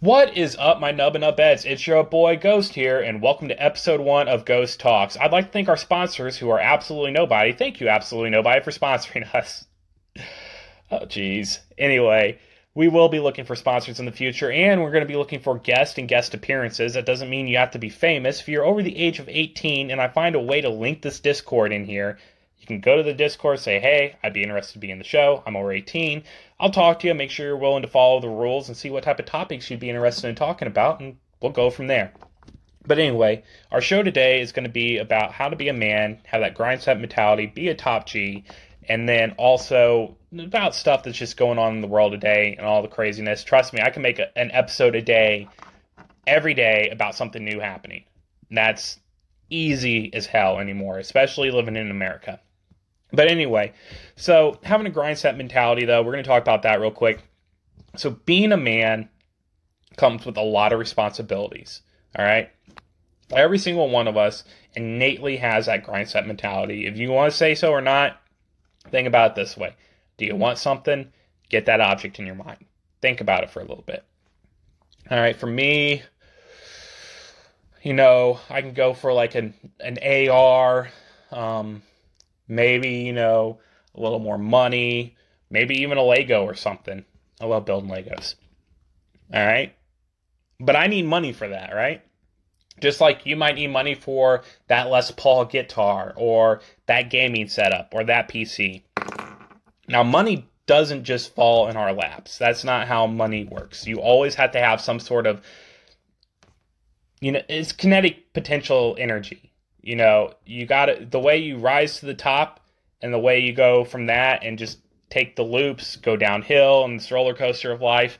What is up, my nub and up beds? It's your boy Ghost here, and welcome to episode one of Ghost Talks. I'd like to thank our sponsors, who are absolutely nobody. Thank you, absolutely nobody, for sponsoring us. Oh, jeez. Anyway, we will be looking for sponsors in the future, and we're going to be looking for guest and guest appearances. That doesn't mean you have to be famous. If you're over the age of 18, and I find a way to link this Discord in here, you can go to the Discord, say, hey, I'd be interested to be in the show. I'm over 18. I'll talk to you, make sure you're willing to follow the rules, and see what type of topics you'd be interested in talking about, and we'll go from there. But anyway, our show today is going to be about how to be a man, have that grind set mentality, be a top G, and then also about stuff that's just going on in the world today and all the craziness. Trust me, I can make a, an episode a day, every day, about something new happening. That's easy as hell anymore, especially living in America. But anyway, so having a grind set mentality, though, we're going to talk about that real quick. So being a man comes with a lot of responsibilities. All right. Every single one of us innately has that grind set mentality. If you want to say so or not, think about it this way. Do you want something? Get that object in your mind. Think about it for a little bit. All right, for me, you know, I can go for like an an AR. Um, maybe you know a little more money, maybe even a Lego or something. I love building Legos. All right, but I need money for that, right? Just like you might need money for that Les Paul guitar or that gaming setup or that PC. Now, money doesn't just fall in our laps. That's not how money works. You always have to have some sort of, you know, it's kinetic potential energy you know, you got it. The way you rise to the top and the way you go from that and just take the loops, go downhill and this roller coaster of life.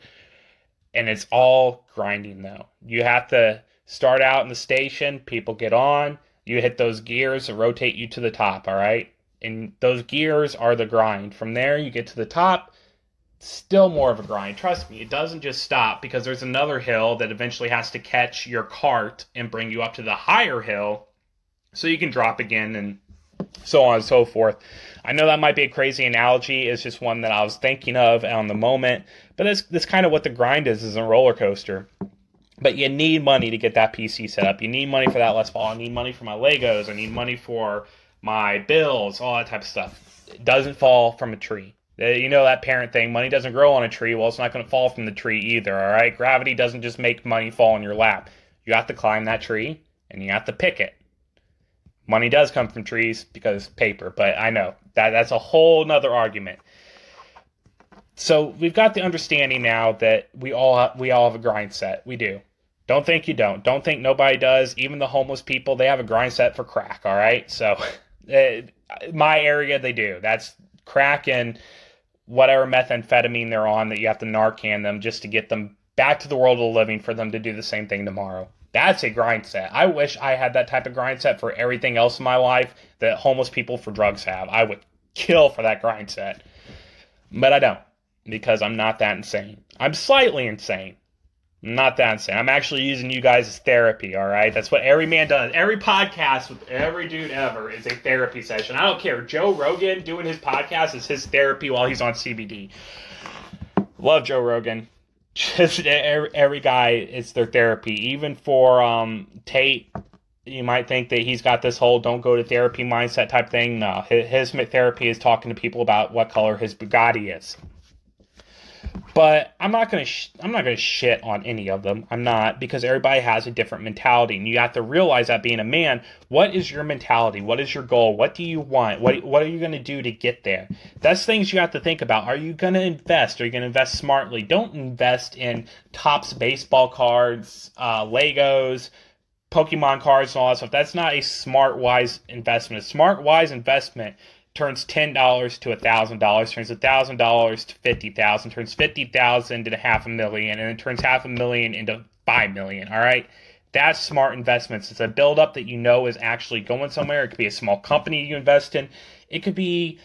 And it's all grinding though. You have to start out in the station, people get on, you hit those gears that rotate you to the top, all right? And those gears are the grind. From there, you get to the top, still more of a grind. Trust me, it doesn't just stop because there's another hill that eventually has to catch your cart and bring you up to the higher hill so you can drop again and so on and so forth. I know that might be a crazy analogy. It's just one that I was thinking of on the moment. But that's, that's kind of what the grind is, is a roller coaster. But you need money to get that PC set up. You need money for that Les Paul. I need money for my Legos. I need money for my bills, all that type of stuff. It doesn't fall from a tree. Uh, you know that parent thing, money doesn't grow on a tree. Well, it's not going to fall from the tree either, all right? Gravity doesn't just make money fall in your lap. You have to climb that tree and you have to pick it money does come from trees because paper, but I know that that's a whole nother argument. So we've got the understanding now that we all we all have a grind set. We do. Don't think you don't. Don't think nobody does. Even the homeless people, they have a grind set for crack. All right. So, uh, my area, they do. That's crack and whatever methamphetamine they're on that you have to Narcan them just to get them back to the world of the living for them to do the same thing tomorrow. That's a grind set. I wish I had that type of grind set for everything else in my life that homeless people for drugs have. I would kill for that grind set. But I don't because I'm not that insane. I'm slightly insane. Not that insane. I'm actually using you guys as therapy, all right? That's what every man does. Every podcast with every dude ever is a therapy session. I don't care. Joe Rogan doing his podcast is his therapy while he's on CBD. Love Joe Rogan just every, every guy it's their therapy. Even for um tate you might think that he's got this whole don't go to therapy mindset type thing. No his, his therapy is talking to people about what color his bugatti is but I'm not gonna sh- I'm not gonna shit on any of them. I'm not because everybody has a different mentality, and you have to realize that being a man, what is your mentality? What is your goal? What do you want? What what are you gonna do to get there? That's things you have to think about. Are you gonna invest? Are you gonna invest smartly? Don't invest in Topps baseball cards, uh, Legos. Pokemon cards and all that stuff. That's not a smart, wise investment. A smart, wise investment turns ten dollars to a thousand dollars, turns a thousand dollars to fifty thousand, turns fifty thousand into half a million, and then turns half a million into five million. All right. That's smart investments. It's a buildup that you know is actually going somewhere. It could be a small company you invest in. It could be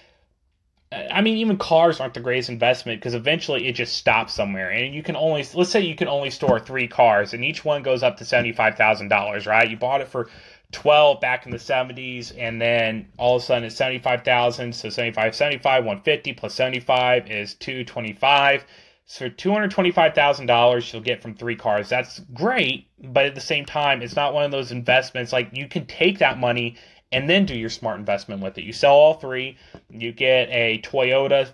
I mean, even cars aren't the greatest investment because eventually it just stops somewhere. And you can only, let's say you can only store three cars and each one goes up to $75,000, right? You bought it for 12 back in the 70s and then all of a sudden it's 75,000 so 75 75 150 plus 75 is 225 So $225,000 you'll get from three cars. That's great, but at the same time, it's not one of those investments like you can take that money and then do your smart investment with it. You sell all three, you get a Toyota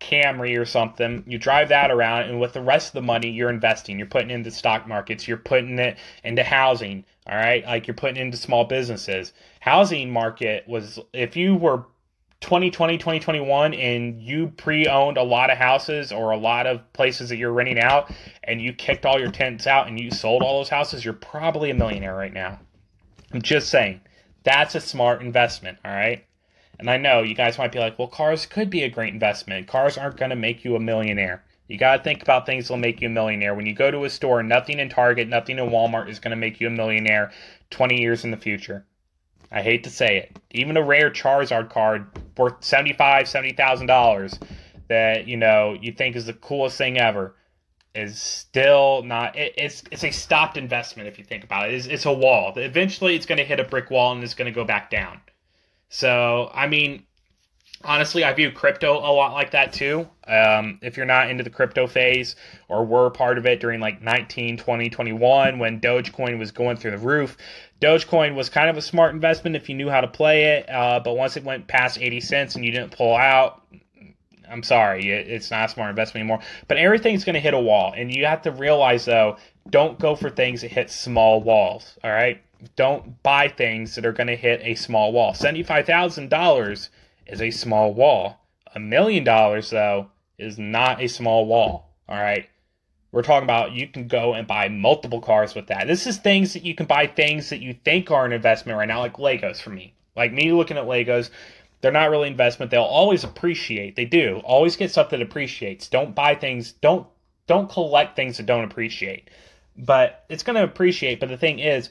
Camry or something, you drive that around, and with the rest of the money, you're investing. You're putting into stock markets, you're putting it into housing, all right? Like you're putting into small businesses. Housing market was, if you were 2020, 2021, and you pre owned a lot of houses or a lot of places that you're renting out, and you kicked all your tenants out and you sold all those houses, you're probably a millionaire right now. I'm just saying. That's a smart investment, all right? And I know you guys might be like, well, cars could be a great investment. Cars aren't going to make you a millionaire. You got to think about things that will make you a millionaire. When you go to a store, nothing in Target, nothing in Walmart is going to make you a millionaire 20 years in the future. I hate to say it. Even a rare Charizard card worth $75, $70,000 that, you know, you think is the coolest thing ever is still not it, it's it's a stopped investment if you think about it. It's, it's a wall. Eventually it's going to hit a brick wall and it's going to go back down. So, I mean, honestly, I view crypto a lot like that too. Um, if you're not into the crypto phase or were part of it during like 19, 20, 21 when Dogecoin was going through the roof, Dogecoin was kind of a smart investment if you knew how to play it. Uh, but once it went past 80 cents and you didn't pull out, I'm sorry, it's not a smart investment anymore. But everything's going to hit a wall. And you have to realize, though, don't go for things that hit small walls. All right? Don't buy things that are going to hit a small wall. $75,000 is a small wall. A million dollars, though, is not a small wall. All right? We're talking about you can go and buy multiple cars with that. This is things that you can buy things that you think are an investment right now, like Legos for me. Like me looking at Legos, they're not really investment. They'll always appreciate. They do. Always get stuff that appreciates. Don't buy things. Don't don't collect things that don't appreciate. But it's going to appreciate. But the thing is,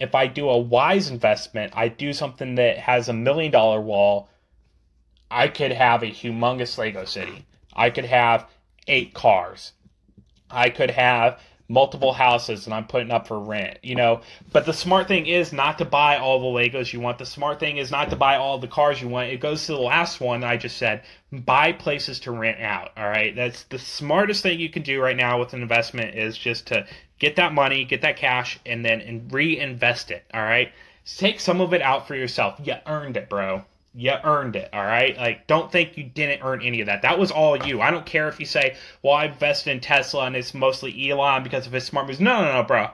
if I do a wise investment, I do something that has a million dollar wall. I could have a humongous Lego city. I could have eight cars. I could have multiple houses and I'm putting up for rent, you know. But the smart thing is not to buy all the Legos you want. The smart thing is not to buy all the cars you want. It goes to the last one I just said buy places to rent out. All right. That's the smartest thing you can do right now with an investment is just to get that money, get that cash, and then reinvest it. All right. Take some of it out for yourself. You earned it, bro you earned it, all right? Like, don't think you didn't earn any of that. That was all you. I don't care if you say, well, I invested in Tesla and it's mostly Elon because of his smart moves. No, no, no, bro.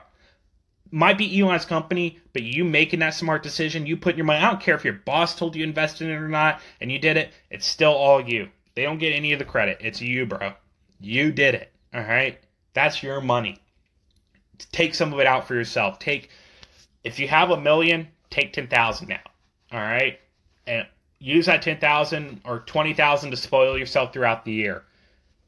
Might be Elon's company, but you making that smart decision, you put your money. I don't care if your boss told you invest in it or not, and you did it. It's still all you. They don't get any of the credit. It's you, bro. You did it, all right? That's your money. Take some of it out for yourself. Take, if you have a million, take 10,000 out, all right? and use that 10,000 or 20,000 to spoil yourself throughout the year.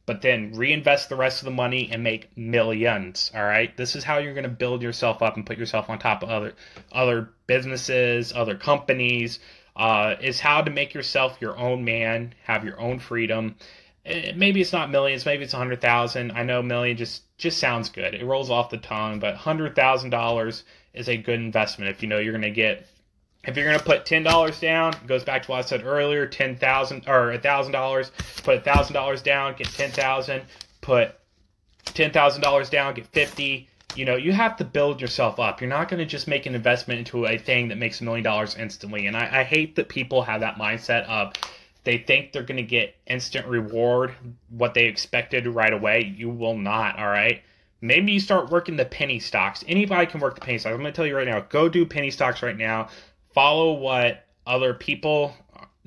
But then reinvest the rest of the money and make millions, all right? This is how you're going to build yourself up and put yourself on top of other other businesses, other companies. Uh, is how to make yourself your own man, have your own freedom. It, maybe it's not millions, maybe it's a hundred thousand. I know million just just sounds good. It rolls off the tongue, but hundred thousand dollars is a good investment if you know you're going to get if you're going to put ten dollars down, it goes back to what I said earlier: ten thousand or a thousand dollars. Put a thousand dollars down, get ten thousand. Put ten thousand dollars down, get fifty. You know, you have to build yourself up. You're not going to just make an investment into a thing that makes a million dollars instantly. And I, I hate that people have that mindset of they think they're going to get instant reward, what they expected right away. You will not. All right. Maybe you start working the penny stocks. Anybody can work the penny stocks. I'm going to tell you right now. Go do penny stocks right now follow what other people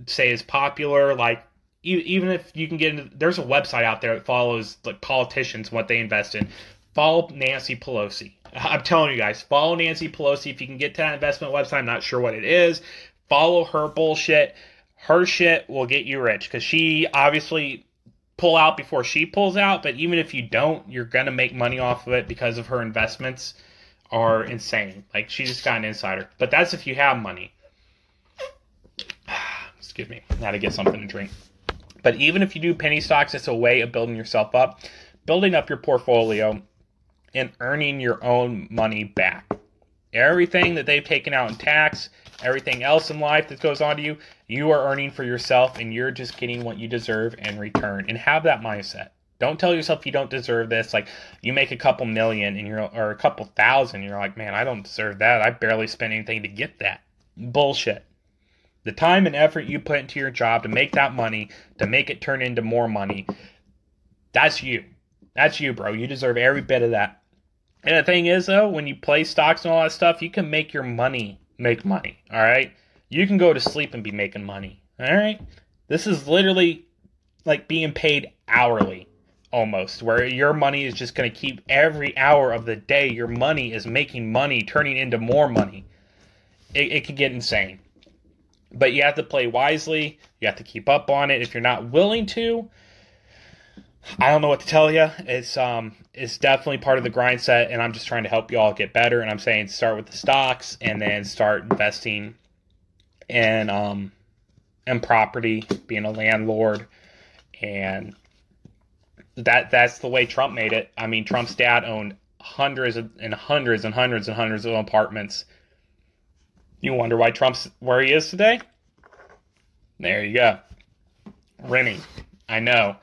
say is popular. Like even if you can get into, there's a website out there that follows like politicians what they invest in. Follow Nancy Pelosi. I'm telling you guys, follow Nancy Pelosi if you can get to that investment website. I'm not sure what it is. Follow her bullshit. Her shit will get you rich because she obviously pull out before she pulls out. But even if you don't, you're gonna make money off of it because of her investments are insane. Like she just got an insider. But that's if you have money. Excuse me. Now to get something to drink. But even if you do penny stocks, it's a way of building yourself up, building up your portfolio, and earning your own money back. Everything that they've taken out in tax, everything else in life that goes on to you, you are earning for yourself and you're just getting what you deserve in return. And have that mindset. Don't tell yourself you don't deserve this. Like you make a couple million and you're or a couple thousand, you're like, man, I don't deserve that. I barely spent anything to get that. Bullshit. The time and effort you put into your job to make that money, to make it turn into more money, that's you. That's you, bro. You deserve every bit of that. And the thing is, though, when you play stocks and all that stuff, you can make your money make money. All right. You can go to sleep and be making money. All right. This is literally like being paid hourly almost, where your money is just going to keep every hour of the day, your money is making money, turning into more money. It, it can get insane. But you have to play wisely. You have to keep up on it. If you're not willing to, I don't know what to tell you. It's um, it's definitely part of the grind set, and I'm just trying to help you all get better. And I'm saying start with the stocks, and then start investing in um, in property, being a landlord, and that that's the way Trump made it. I mean, Trump's dad owned hundreds and hundreds and hundreds and hundreds of apartments. You wonder why Trump's where he is today? There you go. Renting. I know.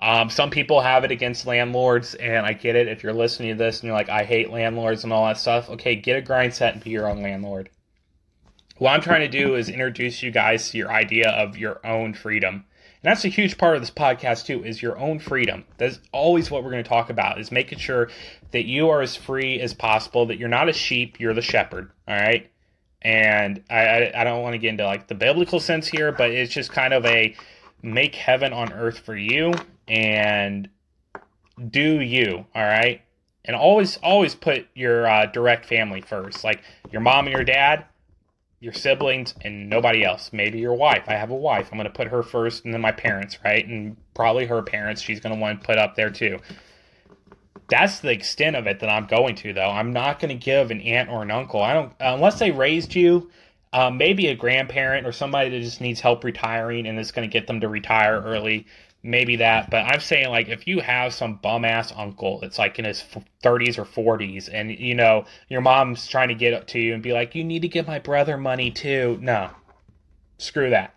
Um, some people have it against landlords, and I get it. If you're listening to this and you're like, I hate landlords and all that stuff, okay, get a grind set and be your own landlord. What I'm trying to do is introduce you guys to your idea of your own freedom. And that's a huge part of this podcast too, is your own freedom. That's always what we're going to talk about, is making sure that you are as free as possible, that you're not a sheep, you're the shepherd. All right. And I, I, I don't want to get into like the biblical sense here, but it's just kind of a make heaven on earth for you and do you, all right? And always, always put your uh, direct family first, like your mom and your dad, your siblings, and nobody else. Maybe your wife. I have a wife. I'm going to put her first, and then my parents, right? And probably her parents. She's going to want to put up there too. That's the extent of it that I'm going to, though. I'm not going to give an aunt or an uncle. I don't unless they raised you. Um, maybe a grandparent or somebody that just needs help retiring and it's going to get them to retire early maybe that. But I'm saying like if you have some bum ass uncle that's like in his 30s or 40s, and you know your mom's trying to get up to you and be like, you need to give my brother money too. No, screw that.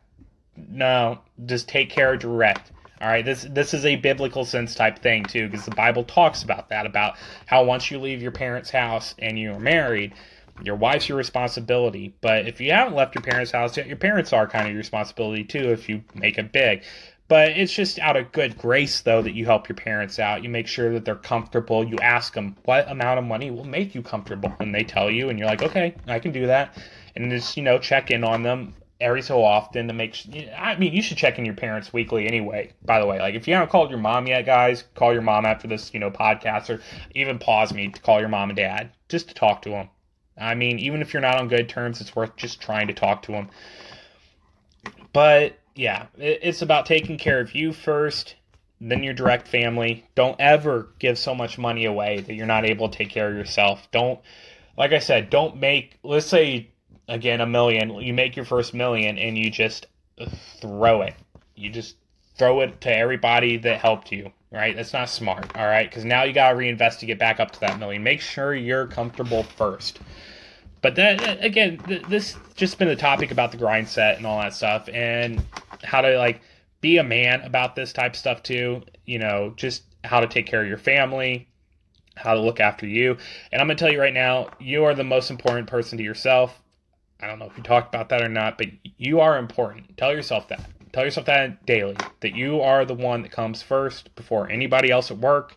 No, just take care of direct. All right, this this is a biblical sense type thing too, because the Bible talks about that about how once you leave your parents' house and you're married, your wife's your responsibility. But if you haven't left your parents' house yet, your parents are kind of your responsibility too if you make it big. But it's just out of good grace, though, that you help your parents out. You make sure that they're comfortable. You ask them what amount of money will make you comfortable, and they tell you, and you're like, okay, I can do that. And just you know, check in on them every so often to make. I mean, you should check in your parents weekly anyway. By the way, like if you haven't called your mom yet, guys, call your mom after this, you know, podcast, or even pause me to call your mom and dad just to talk to them. I mean, even if you're not on good terms, it's worth just trying to talk to them. But yeah, it's about taking care of you first, then your direct family. Don't ever give so much money away that you're not able to take care of yourself. Don't, like I said, don't make, let's say, again, a million. You make your first million and you just throw it. You just throw it to everybody that helped you, right? That's not smart, all right? Because now you got to reinvest to get back up to that million. Make sure you're comfortable first. But then again, this just been a topic about the grind set and all that stuff, and how to like be a man about this type of stuff too. You know, just how to take care of your family, how to look after you. And I'm gonna tell you right now, you are the most important person to yourself. I don't know if you talked about that or not, but you are important. Tell yourself that. Tell yourself that daily. That you are the one that comes first before anybody else at work,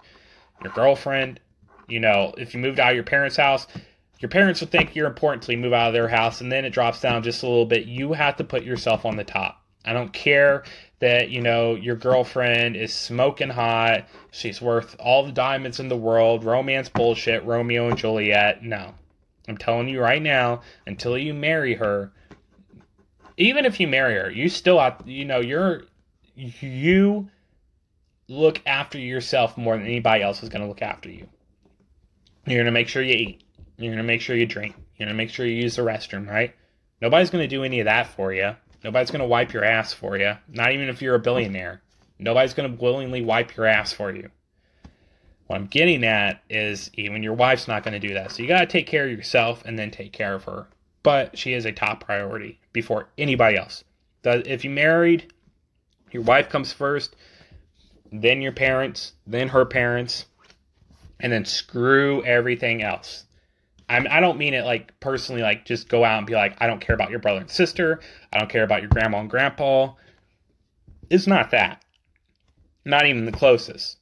your girlfriend. You know, if you moved out of your parents' house, your parents would think you're important till you move out of their house, and then it drops down just a little bit. You have to put yourself on the top. I don't care that, you know, your girlfriend is smoking hot. She's worth all the diamonds in the world. Romance bullshit, Romeo and Juliet. No. I'm telling you right now, until you marry her, even if you marry her, you still have, you know, you're, you look after yourself more than anybody else is going to look after you. You're going to make sure you eat. You're going to make sure you drink. You're going to make sure you use the restroom, right? Nobody's going to do any of that for you. Nobody's going to wipe your ass for you. Not even if you're a billionaire. Nobody's going to willingly wipe your ass for you. What I'm getting at is even your wife's not going to do that. So you got to take care of yourself and then take care of her. But she is a top priority before anybody else. If you married, your wife comes first. then your parents, then her parents, and then screw everything else. I'm, I don't mean it like personally, like just go out and be like, I don't care about your brother and sister. I don't care about your grandma and grandpa. It's not that. Not even the closest.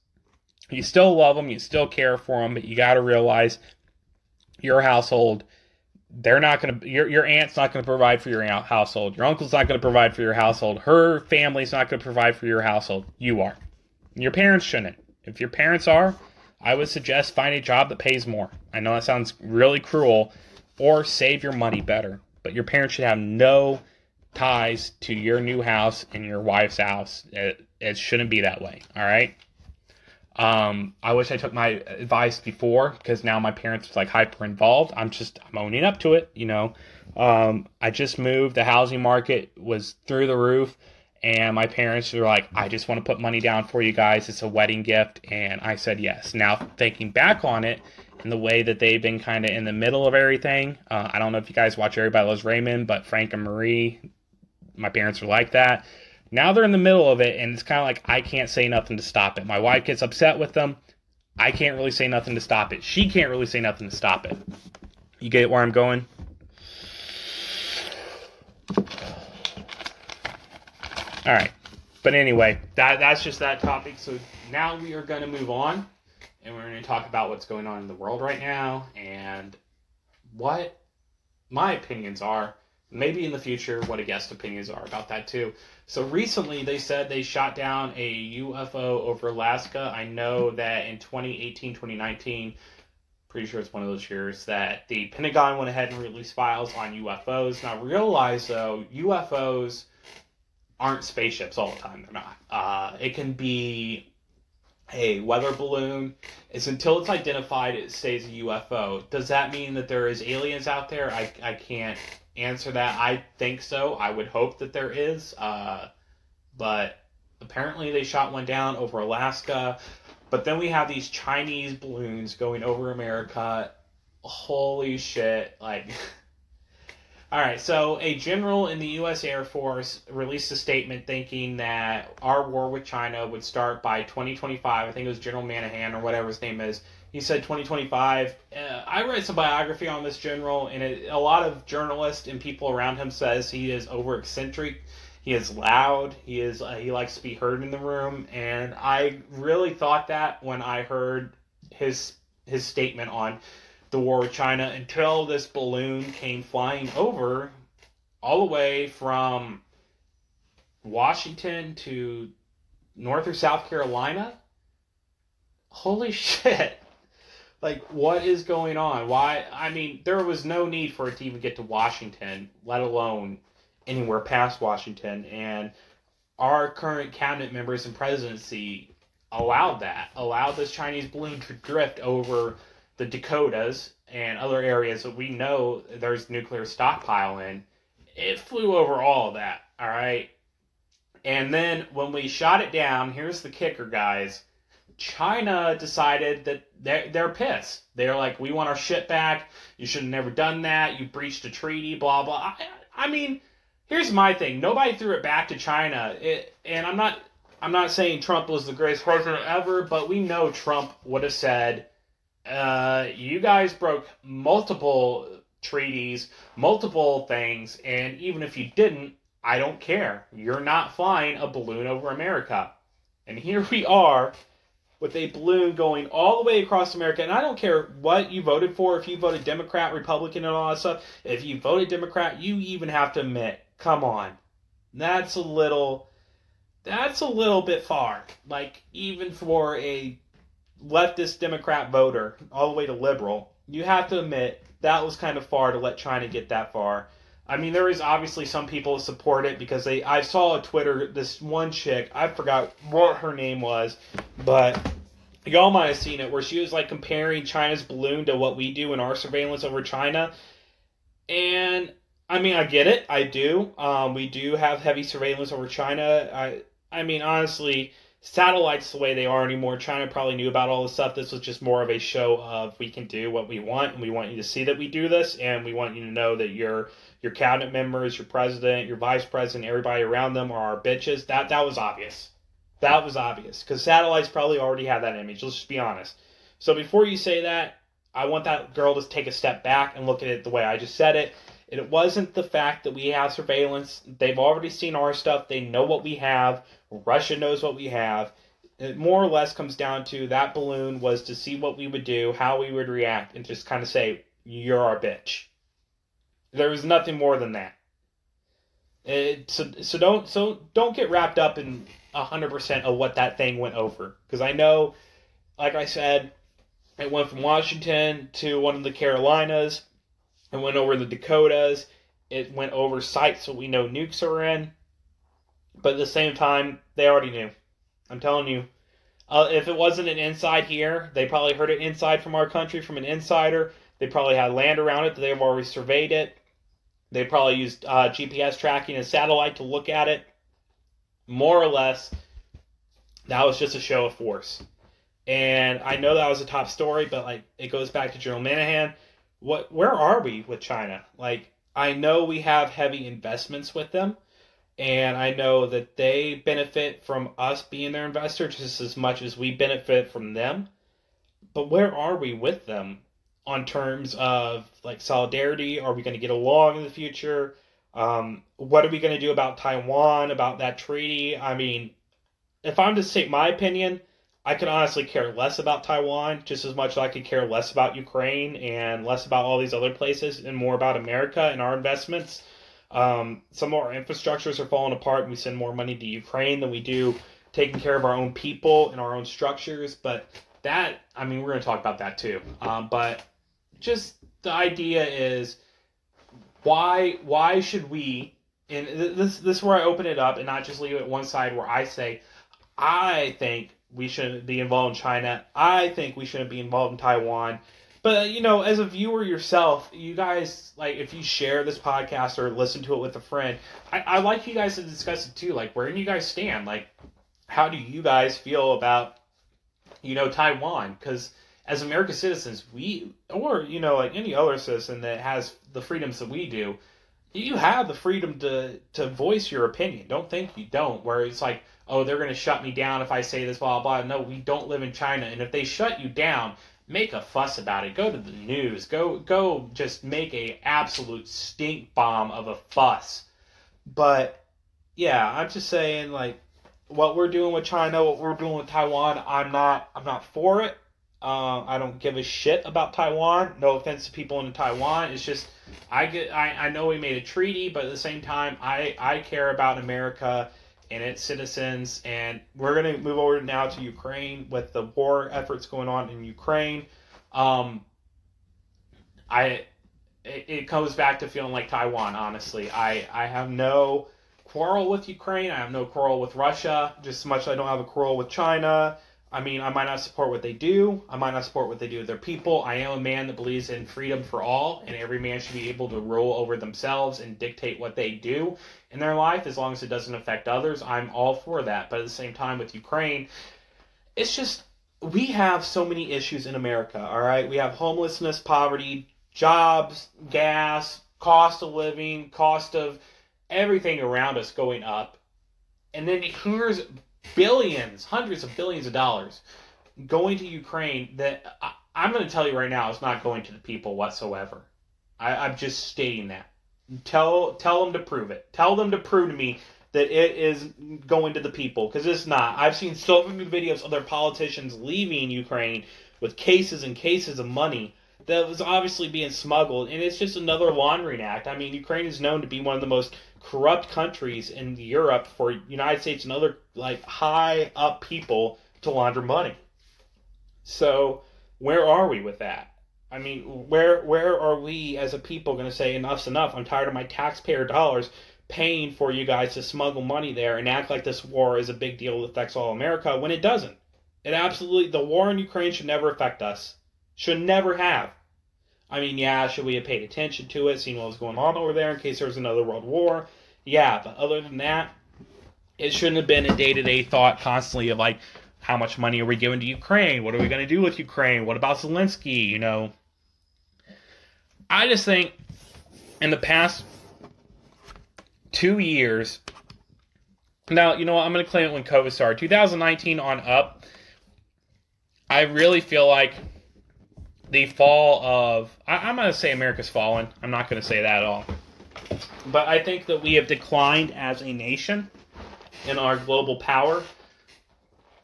You still love them, you still care for them, but you got to realize your household they're not going to your your aunt's not going to provide for your household your uncle's not going to provide for your household her family's not going to provide for your household you are your parents shouldn't if your parents are i would suggest find a job that pays more i know that sounds really cruel or save your money better but your parents should have no ties to your new house and your wife's house it, it shouldn't be that way all right um, I wish I took my advice before because now my parents are like hyper involved. I'm just I'm owning up to it, you know. Um, I just moved. The housing market was through the roof, and my parents were like, "I just want to put money down for you guys. It's a wedding gift," and I said yes. Now thinking back on it, and the way that they've been kind of in the middle of everything, uh, I don't know if you guys watch Everybody Loves Raymond, but Frank and Marie, my parents were like that now they're in the middle of it, and it's kind of like I can't say nothing to stop it. My wife gets upset with them. I can't really say nothing to stop it. She can't really say nothing to stop it. You get where I'm going? All right. But anyway, that that's just that topic. So now we are going to move on and we're going to talk about what's going on in the world right now and what my opinions are maybe in the future what a guest opinions are about that too. So recently they said they shot down a UFO over Alaska. I know that in 2018, 2019, pretty sure it's one of those years that the Pentagon went ahead and released files on UFOs. Now realize though, UFOs aren't spaceships all the time. They're not. Uh, it can be a weather balloon. It's until it's identified, it stays a UFO. Does that mean that there is aliens out there? I, I can't answer that. I think so. I would hope that there is. Uh, but apparently they shot one down over Alaska. But then we have these Chinese balloons going over America. Holy shit. Like. All right, so a general in the U.S. Air Force released a statement thinking that our war with China would start by 2025. I think it was General Minihan or whatever his name is. He said 2025. Uh, I read some biography on this general, and it, a lot of journalists and people around him says he is over eccentric. He is loud. He is uh, he likes to be heard in the room, and I really thought that when I heard his his statement on the war with China until this balloon came flying over all the way from Washington to North or South Carolina. Holy shit like what is going on why i mean there was no need for it to even get to washington let alone anywhere past washington and our current cabinet members and presidency allowed that allowed this chinese balloon to drift over the dakotas and other areas that we know there's nuclear stockpile in it flew over all of that all right and then when we shot it down here's the kicker guys China decided that they're, they're pissed. They're like, we want our shit back. You should have never done that. You breached a treaty, blah, blah. I, I mean, here's my thing. Nobody threw it back to China. It, and I'm not, I'm not saying Trump was the greatest president ever, but we know Trump would have said, uh, you guys broke multiple treaties, multiple things, and even if you didn't, I don't care. You're not flying a balloon over America. And here we are with a balloon going all the way across America. And I don't care what you voted for, if you voted Democrat, Republican, and all that stuff. If you voted Democrat, you even have to admit, come on, that's a little, that's a little bit far. Like even for a leftist Democrat voter, all the way to liberal, you have to admit that was kind of far to let China get that far. I mean, there is obviously some people support it because they. I saw a Twitter this one chick. I forgot what her name was, but y'all might have seen it where she was like comparing China's balloon to what we do in our surveillance over China. And I mean, I get it. I do. Um, we do have heavy surveillance over China. I. I mean, honestly, satellites the way they are anymore. China probably knew about all this stuff. This was just more of a show of we can do what we want, and we want you to see that we do this, and we want you to know that your your cabinet members, your president, your vice president, everybody around them are our bitches. That that was obvious. That was obvious because satellites probably already have that image. Let's just be honest. So before you say that, I want that girl to take a step back and look at it the way I just said it. It wasn't the fact that we have surveillance. They've already seen our stuff. They know what we have. Russia knows what we have. It more or less comes down to that balloon was to see what we would do, how we would react, and just kind of say, You're our bitch. There was nothing more than that. It, so so don't so don't get wrapped up in hundred percent of what that thing went over because I know, like I said, it went from Washington to one of the Carolinas. It went over the Dakotas. It went over sites that we know nukes are in. But at the same time, they already knew. I'm telling you. Uh, if it wasn't an inside here, they probably heard it inside from our country from an insider. They probably had land around it. They've already surveyed it. They probably used uh, GPS tracking and satellite to look at it. More or less, that was just a show of force. And I know that was a top story, but like it goes back to General Minihan. What where are we with China? Like I know we have heavy investments with them, and I know that they benefit from us being their investor just as much as we benefit from them. But where are we with them on terms of like solidarity? Are we going to get along in the future? Um, what are we going to do about Taiwan, about that treaty? I mean, if I'm to state my opinion, I could honestly care less about Taiwan just as much as I could care less about Ukraine and less about all these other places and more about America and our investments. Um, some of our infrastructures are falling apart and we send more money to Ukraine than we do taking care of our own people and our own structures. But that, I mean, we're going to talk about that too. Um, but just the idea is why why should we and this this is where I open it up and not just leave it one side where I say I think we shouldn't be involved in China. I think we shouldn't be involved in Taiwan. But you know, as a viewer yourself, you guys like if you share this podcast or listen to it with a friend, I, I like you guys to discuss it too. Like, where do you guys stand? Like, how do you guys feel about you know Taiwan? Because as American citizens, we or you know like any other citizen that has the freedoms that we do, you have the freedom to to voice your opinion. Don't think you don't. Where it's like oh, they're going to shut me down if I say this, blah, blah. No, we don't live in China. And if they shut you down, make a fuss about it. Go to the news. Go, go just make a absolute stink bomb of a fuss. But yeah, I'm just saying like what we're doing with China, what we're doing with Taiwan, I'm not, I'm not for it. Uh, I don't give a shit about Taiwan. No offense to people in Taiwan. It's just I get I, I know we made a treaty, but at the same time I, I care about America and its citizens. And we're going to move over now to Ukraine with the war efforts going on in Ukraine. Um, I it, it comes back to feeling like Taiwan. Honestly, I I have no quarrel with Ukraine. I have no quarrel with Russia. Just as much as I don't have a quarrel with China. I mean, I might not support what they do. I might not support what they do with their people. I am a man that believes in freedom for all, and every man should be able to rule over themselves and dictate what they do in their life as long as it doesn't affect others. I'm all for that. But at the same time, with Ukraine, it's just we have so many issues in America, all right? We have homelessness, poverty, jobs, gas, cost of living, cost of everything around us going up. And then here's billions, hundreds of billions of dollars going to Ukraine that I, am going to tell you right now is not going to the people whatsoever. I, I'm just stating that. Tell tell them to prove it. Tell them to prove to me that it is going to the people because it's not. I've seen so many videos of their politicians leaving Ukraine with cases and cases of money that was obviously being smuggled, and it's just another laundering act. I mean, Ukraine is known to be one of the most corrupt countries in Europe for United States and other like high up people to launder money. So where are we with that? I mean, where where are we as a people going to say enough's enough? I'm tired of my taxpayer dollars paying for you guys to smuggle money there and act like this war is a big deal that affects all America when it doesn't. It absolutely the war in Ukraine should never affect us. Should never have. I mean, yeah, should we have paid attention to it, seen what was going on over there in case there was another world war? Yeah, but other than that, it shouldn't have been a day to day thought constantly of like, how much money are we giving to Ukraine? What are we going to do with Ukraine? What about Zelensky? You know, I just think in the past two years, Now, you know what? I'm going to claim it when COVID started. 2019 on up, I really feel like the fall of. I, am going to say America's fallen. I'm not going to say that at all. But I think that we have declined as a nation in our global power.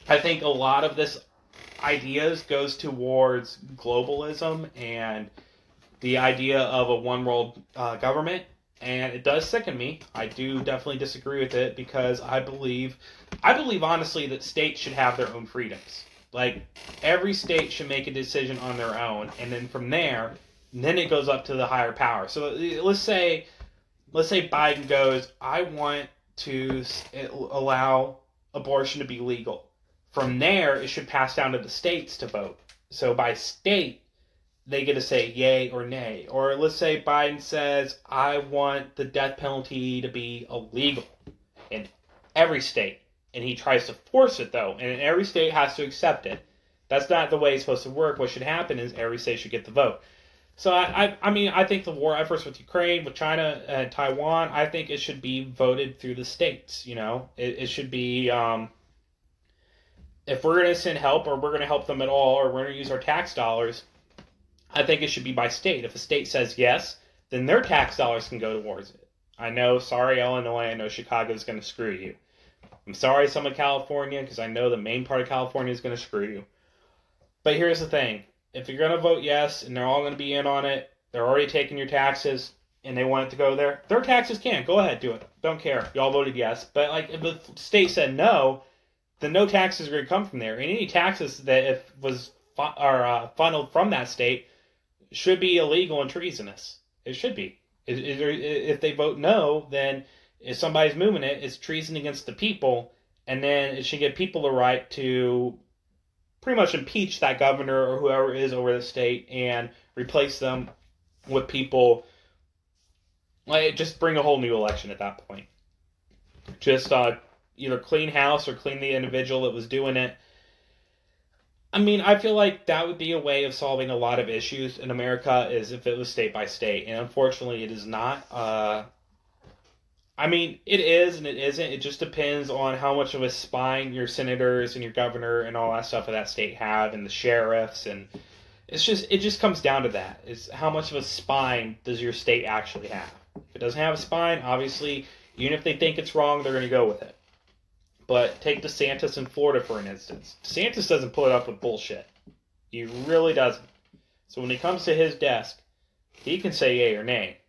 I think a lot of this ideas goes towards globalism and the idea of a one world uh, government and it does sicken me. I do definitely disagree with it because I believe, I believe honestly that states should have their own freedoms. Like every state should make a decision on their own, and then from there, then it goes up to the higher power. So uh, let's say, let's say Biden goes, I want to eh, allow abortion to be legal. From there, it should pass down to the states to vote. So by state, they get to say yay or nay. Or let's say Biden says, I want the death penalty to be illegal in every state. And he tries to force it, though, and every state has to accept it. That's not the way it's supposed to work. What should happen is every state should get the vote. So I, I, I mean, I think the war efforts with Ukraine, with China and Taiwan, I think it should be voted through the states. You know, it, it should be um, if we're going to send help or we're going to help them at all or we're going to use our tax dollars, I think it should be by state. If a state says yes, then their tax dollars can go towards it. I know, sorry, Illinois, I know Chicago is going to screw you. I'm sorry, some of California, because I know the main part of California is going to screw you. But here's the thing if you're going to vote yes and they're all going to be in on it, they're already taking your taxes and they want it to go there, their taxes can't Go ahead, do it. Don't care. Y'all voted yes. But like if the state said no, then no taxes are going to come from there. And any taxes that if was fu- are uh, funneled from that state should be illegal and treasonous. It should be. If they vote no, then if somebody's moving it, it's treason against the people, and then it should give people the right to pretty much impeach that governor or whoever is over the state and replace them with people. Like, just bring a whole new election at that point. Just uh, either clean house or clean the individual that was doing it I mean, I feel like that would be a way of solving a lot of issues in America is if it was state by state, and unfortunately, it is not. Uh, I mean, it is and it isn't. It just depends on how much of a spine your senators and your governor and all that stuff of that state have, and the sheriffs, and it's just it just comes down to that. It's how much of a spine does your state actually have? If it doesn't have a spine, obviously, even if they think it's wrong, they're going to go with it. But take DeSantis in Florida for an instance. DeSantis doesn't put up with bullshit. He really doesn't. So when it comes to his desk, he can say yay or nay.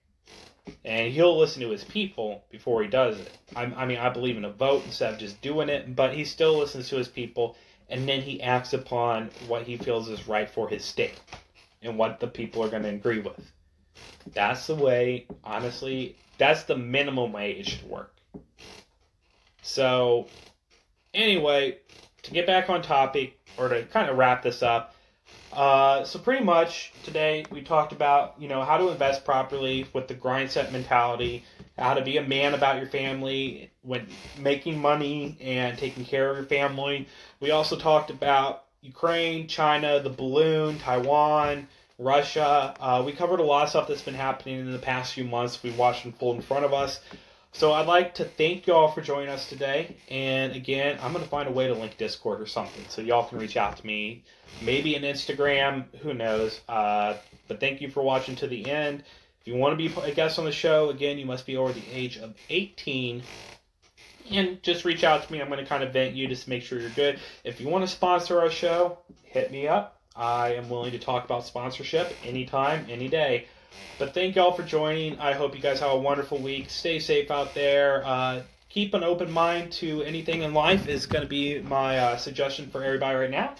And he'll listen to his people before he does it. I, I mean, I believe in a vote instead of just doing it, but he still listens to his people and then he acts upon what he feels is right for his state and what the people are going to agree with. That's the way, honestly, that's the minimum way it should work. So, Anyway, to get back on topic, or to kind of wrap this up, uh, so pretty much today we talked about you know how to invest properly with the grind set mentality, how to be a man about your family when making money and taking care of your family. We also talked about Ukraine, China, the balloon, Taiwan, Russia. Uh, we covered a lot of stuff that's been happening in the past few months. We watched unfold in front of us. So I'd like to thank y'all for joining us today. And again, I'm going to find a way to link Discord or something so y'all can reach out to me. Maybe an Instagram, who knows. Uh, but thank you for watching to the end. If you want to be a guest on the show, again, you must be over the age of 18. And just reach out to me. I'm going to kind of vent you just to make sure you're good. If you want to sponsor our show, hit me up. I am willing to talk about sponsorship anytime, any day. But thank y'all for joining. I hope you guys have a wonderful week. Stay safe out there. Uh, keep an open mind to anything in life is going to be my uh, suggestion for everybody right now.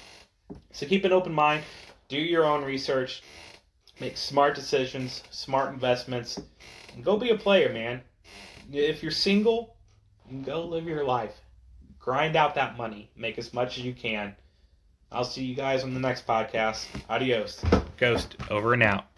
So keep an open mind. Do your own research. Make smart decisions, smart investments, and go be a player, man. If you're single, go live your life. Grind out that money. Make as much as you can. I'll see you guys on the next podcast. Adios. Ghost, over and out.